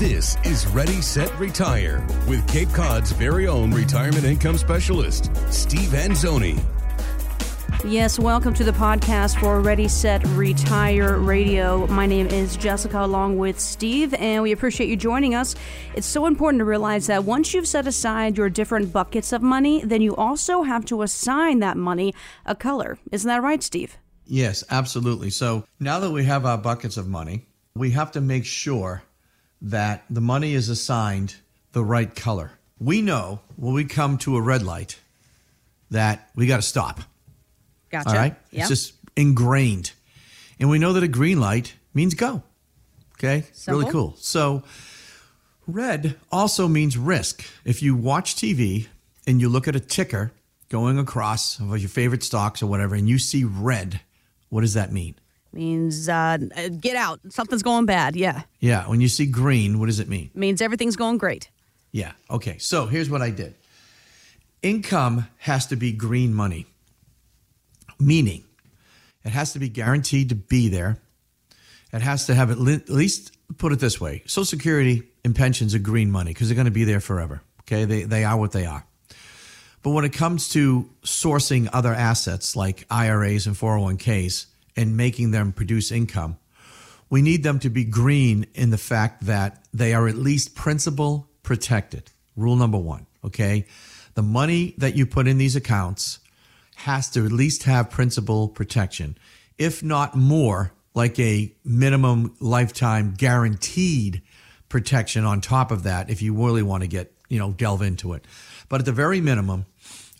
This is Ready, Set, Retire with Cape Cod's very own retirement income specialist, Steve Anzoni. Yes, welcome to the podcast for Ready, Set, Retire Radio. My name is Jessica, along with Steve, and we appreciate you joining us. It's so important to realize that once you've set aside your different buckets of money, then you also have to assign that money a color. Isn't that right, Steve? Yes, absolutely. So now that we have our buckets of money, we have to make sure that the money is assigned the right color. We know when we come to a red light that we got to stop. Gotcha. All right? It's just ingrained. And we know that a green light means go. Okay? Simple. Really cool. So red also means risk. If you watch TV and you look at a ticker going across of your favorite stocks or whatever and you see red, what does that mean? Means uh, get out. Something's going bad. Yeah. Yeah, when you see green, what does it mean? Means everything's going great. Yeah. Okay. So here's what I did. Income has to be green money, meaning it has to be guaranteed to be there. It has to have at least put it this way: Social Security and pensions are green money because they're going to be there forever. Okay, they they are what they are. But when it comes to sourcing other assets like IRAs and 401ks and making them produce income, we need them to be green in the fact that they are at least principal protected. Rule number one, okay? The money that you put in these accounts has to at least have principal protection, if not more, like a minimum lifetime guaranteed protection on top of that if you really want to get, you know, delve into it. But at the very minimum,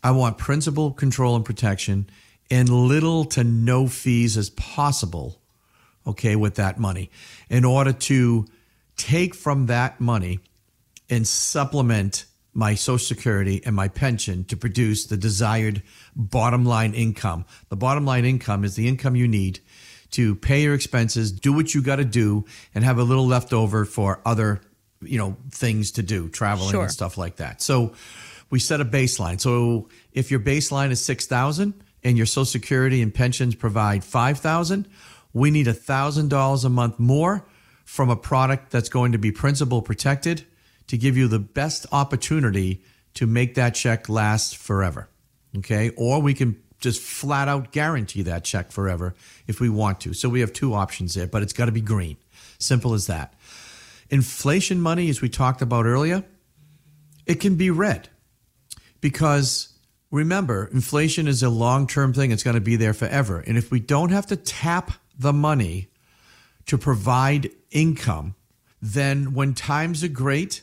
I want principal control and protection and little to no fees as possible okay, with that money in order to take from that money and supplement my social security and my pension to produce the desired bottom line income. The bottom line income is the income you need to pay your expenses, do what you got to do and have a little left over for other, you know, things to do, traveling Sure. and stuff like that. So we set a baseline. So if your baseline is 6,000 and your social security and pensions provide 5,000, we need $1,000 a month more from a product that's going to be principal protected to give you the best opportunity to make that check last forever. Okay? Or we can just flat out guarantee that check forever if we want to. So we have two options there, but it's got to be green. Simple as that. Inflation money, as we talked about earlier, it can be red because remember, inflation is a long term thing. It's going to be there forever. And if we don't have to tap the money to provide income, then when times are great,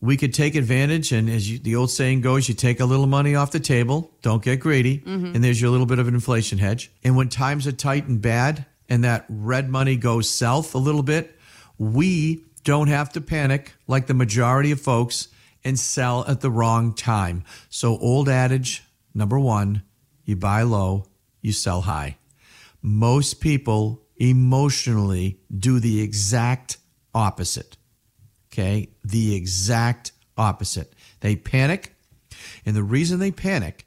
we could take advantage. And as you, the old saying goes, you take a little money off the table, don't get greedy, mm-hmm. and there's your little bit of an inflation hedge. And when times are tight and bad, and that red money goes south a little bit, we don't have to panic like the majority of folks and sell at the wrong time. So, old adage number one, you buy low, you sell high. Most people emotionally do the exact opposite. Okay? The exact opposite. They panic. And the reason they panic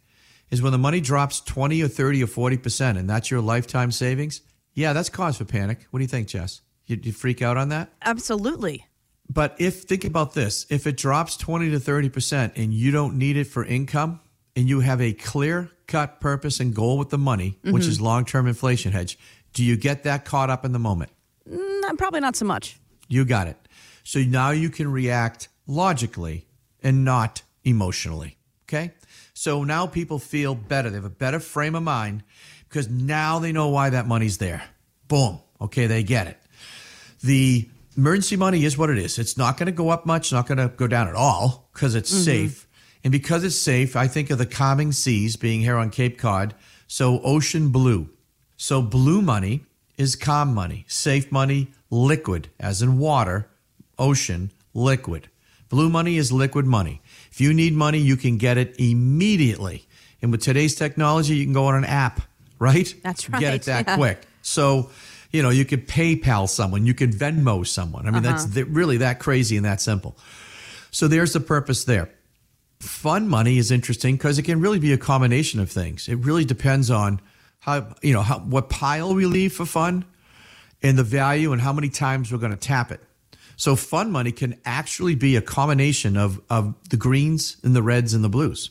is when the money drops 20 or 30 or 40%, and that's your lifetime savings. Yeah, that's cause for panic. What do you think, Jess? You, you freak out on that? Absolutely. But if think about this, if it drops 20 to 30% and you don't need it for income and you have a clear cut purpose and goal with the money, which is long-term inflation hedge, do you get that caught up in the moment? Mm, probably not so much. You got it. So now you can react logically and not emotionally. Okay? So now people feel better. They have a better frame of mind because now they know why that money's there. Boom. Okay, they get it. The emergency money is what it is. It's not going to go up much, not going to go down at all because it's safe. And because it's safe, I think of the calming seas being here on Cape Cod. So ocean blue. So blue money is calm money, safe money, liquid, as in water, ocean, liquid. Blue money is liquid money. If you need money, you can get it immediately. And with today's technology, you can go on an app, right? That's right. Get it that yeah. quick. So, you know, you could PayPal someone, you could Venmo someone. I mean, that's uh-huh. th- really that crazy and that simple. So there's the purpose there. Fun money is interesting because it can really be a combination of things. It really depends on how, you know, how, what pile we leave for fun and the value and how many times we're going to tap it. So fund money can actually be a combination of, of the greens and the reds and the blues.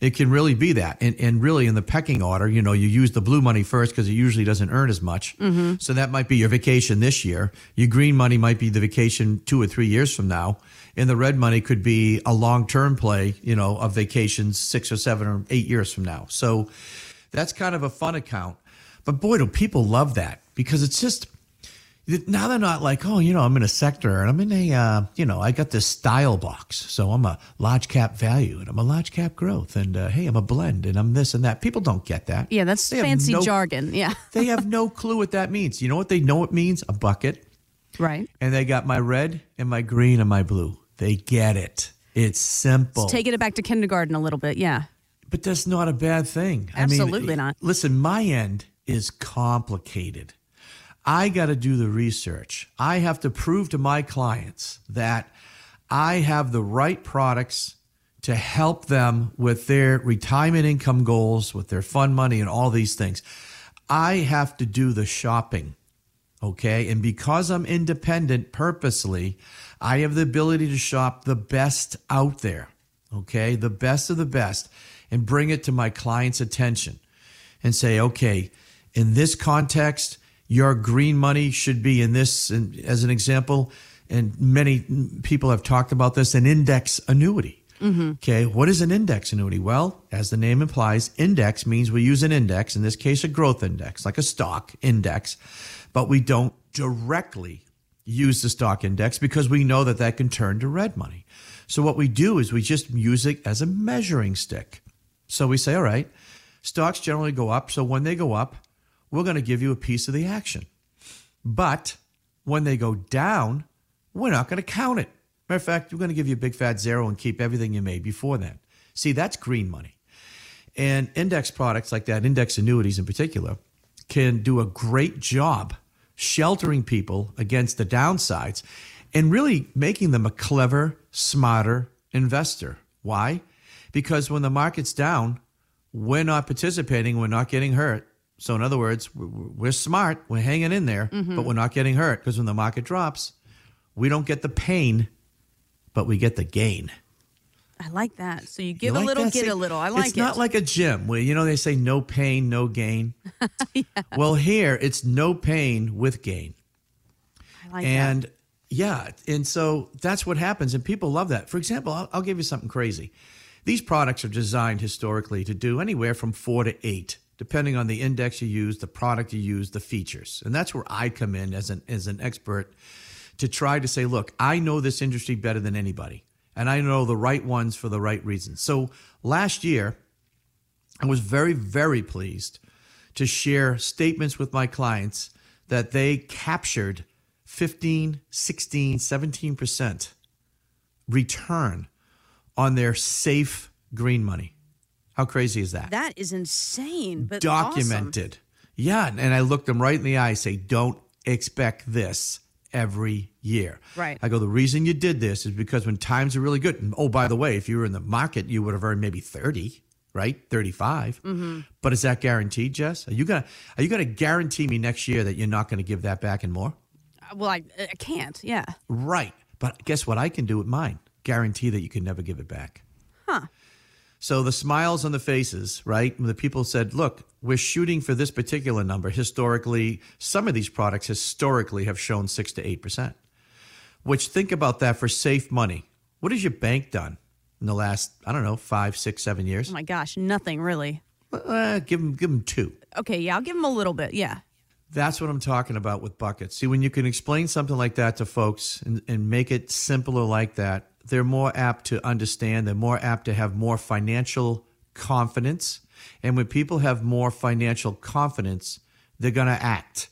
It can really be that. And, and really in the pecking order, you know, you use the blue money first because it usually doesn't earn as much. Mm-hmm. So that might be your vacation this year. Your green money might be the vacation two or three years from now. And the red money could be a long term play, you know, of vacations six or seven or eight years from now. So that's kind of a fun account. But boy, do people love that because it's just, now they're not like, oh, you know, I'm in a sector and I'm in a, uh, you know, I got this style box. So I'm a large cap value and I'm a large cap growth. And uh, hey, I'm a blend and I'm this and that. People don't get that. Yeah, that's They fancy no- jargon. Yeah. they have no clue what that means. You know what they know it means? A bucket. Right. And they got my red and my green and my blue. They get it. It's simple. Taking it back to kindergarten a little bit. Yeah. But that's not a bad thing. Absolutely I mean, not. Listen, my end is complicated. I got to do the research. I have to prove to my clients that I have the right products to help them with their retirement income goals, with their fund money, and all these things. I have to do the shopping. Okay. And because I'm independent purposely, I have the ability to shop the best out there. Okay. The best of the best and bring it to my client's attention and say, okay, in this context, your green money should be in this, and as an example, and many people have talked about this, an index annuity. Mm-hmm. Okay, what is an index annuity? Well, as the name implies, index means we use an index, in this case, a growth index, like a stock index, but we don't directly use the stock index because we know that that can turn to red money. So what we do is we just use it as a measuring stick. So we say, all right, stocks generally go up. So when they go up, we're going to give you a piece of the action. But when they go down, we're not going to count it. Matter of fact, we're going to give you a big fat zero and keep everything you made before then. See, that's green money. And index products like that, index annuities in particular, can do a great job sheltering people against the downsides and really making them a clever, smarter investor. Why? Because when the market's down, we're not participating, we're not getting hurt. So, in other words, we're, smart, we're hanging in there, mm-hmm. but we're not getting hurt because when the market drops, we don't get the pain, but we get the gain. I like that. So you You give a little, that? get See, a little. I like it's it. It's not like a gym where you know they say no pain, no gain. Well, here it's no pain with gain, I like that. and that. yeah, and so that's what happens, and people love that. For example, I'll, I'll give you something crazy. These products are designed historically to do anywhere from four to eight, depending on the index you use, the product you use, the features, and that's where I come in as an as an expert to try to say, look, I know this industry better than anybody, and I know the right ones for the right reasons. So last year, I was very, very pleased to share statements with my clients that they captured 15, 16, 17% return on their safe green money. How crazy is that? That is insane, but Documented. Yeah. And I looked them right in the eye, and say, don't expect this every year. Right. I go, the reason you did this is because when times are really good, and oh, by the way, if you were in the market, you would have earned maybe 30, right? 35. Mm-hmm. But is that guaranteed, Jess? Are you gonna are you gonna guarantee me next year that you're not gonna give that back and more? Well, I, I can't. Yeah. Right. But guess what I can do with mine? Guarantee that you can never give it back. So the smiles on the faces, right? The people said, look, we're shooting for this particular number. Historically, some of these products historically have shown six to 8%. Which think about that for safe money. What has your bank done in the last, I don't know, five, six, seven years? Oh my gosh, nothing really. Uh, give them, give them two. Okay, yeah, I'll give them a little bit. Yeah. That's what I'm talking about with buckets. See, when you can explain something like that to folks and, and make it simpler like that, they're more apt to understand. They're more apt to have more financial confidence. And when people have more financial confidence, they're going to act.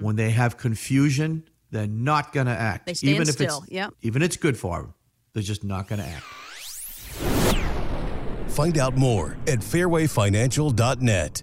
When they have confusion, they're not going to act. Mm-hmm. They stand even if still. It's, Yep. Even it's good for them, they're just not going to act. Find out more at fairwayfinancial.net.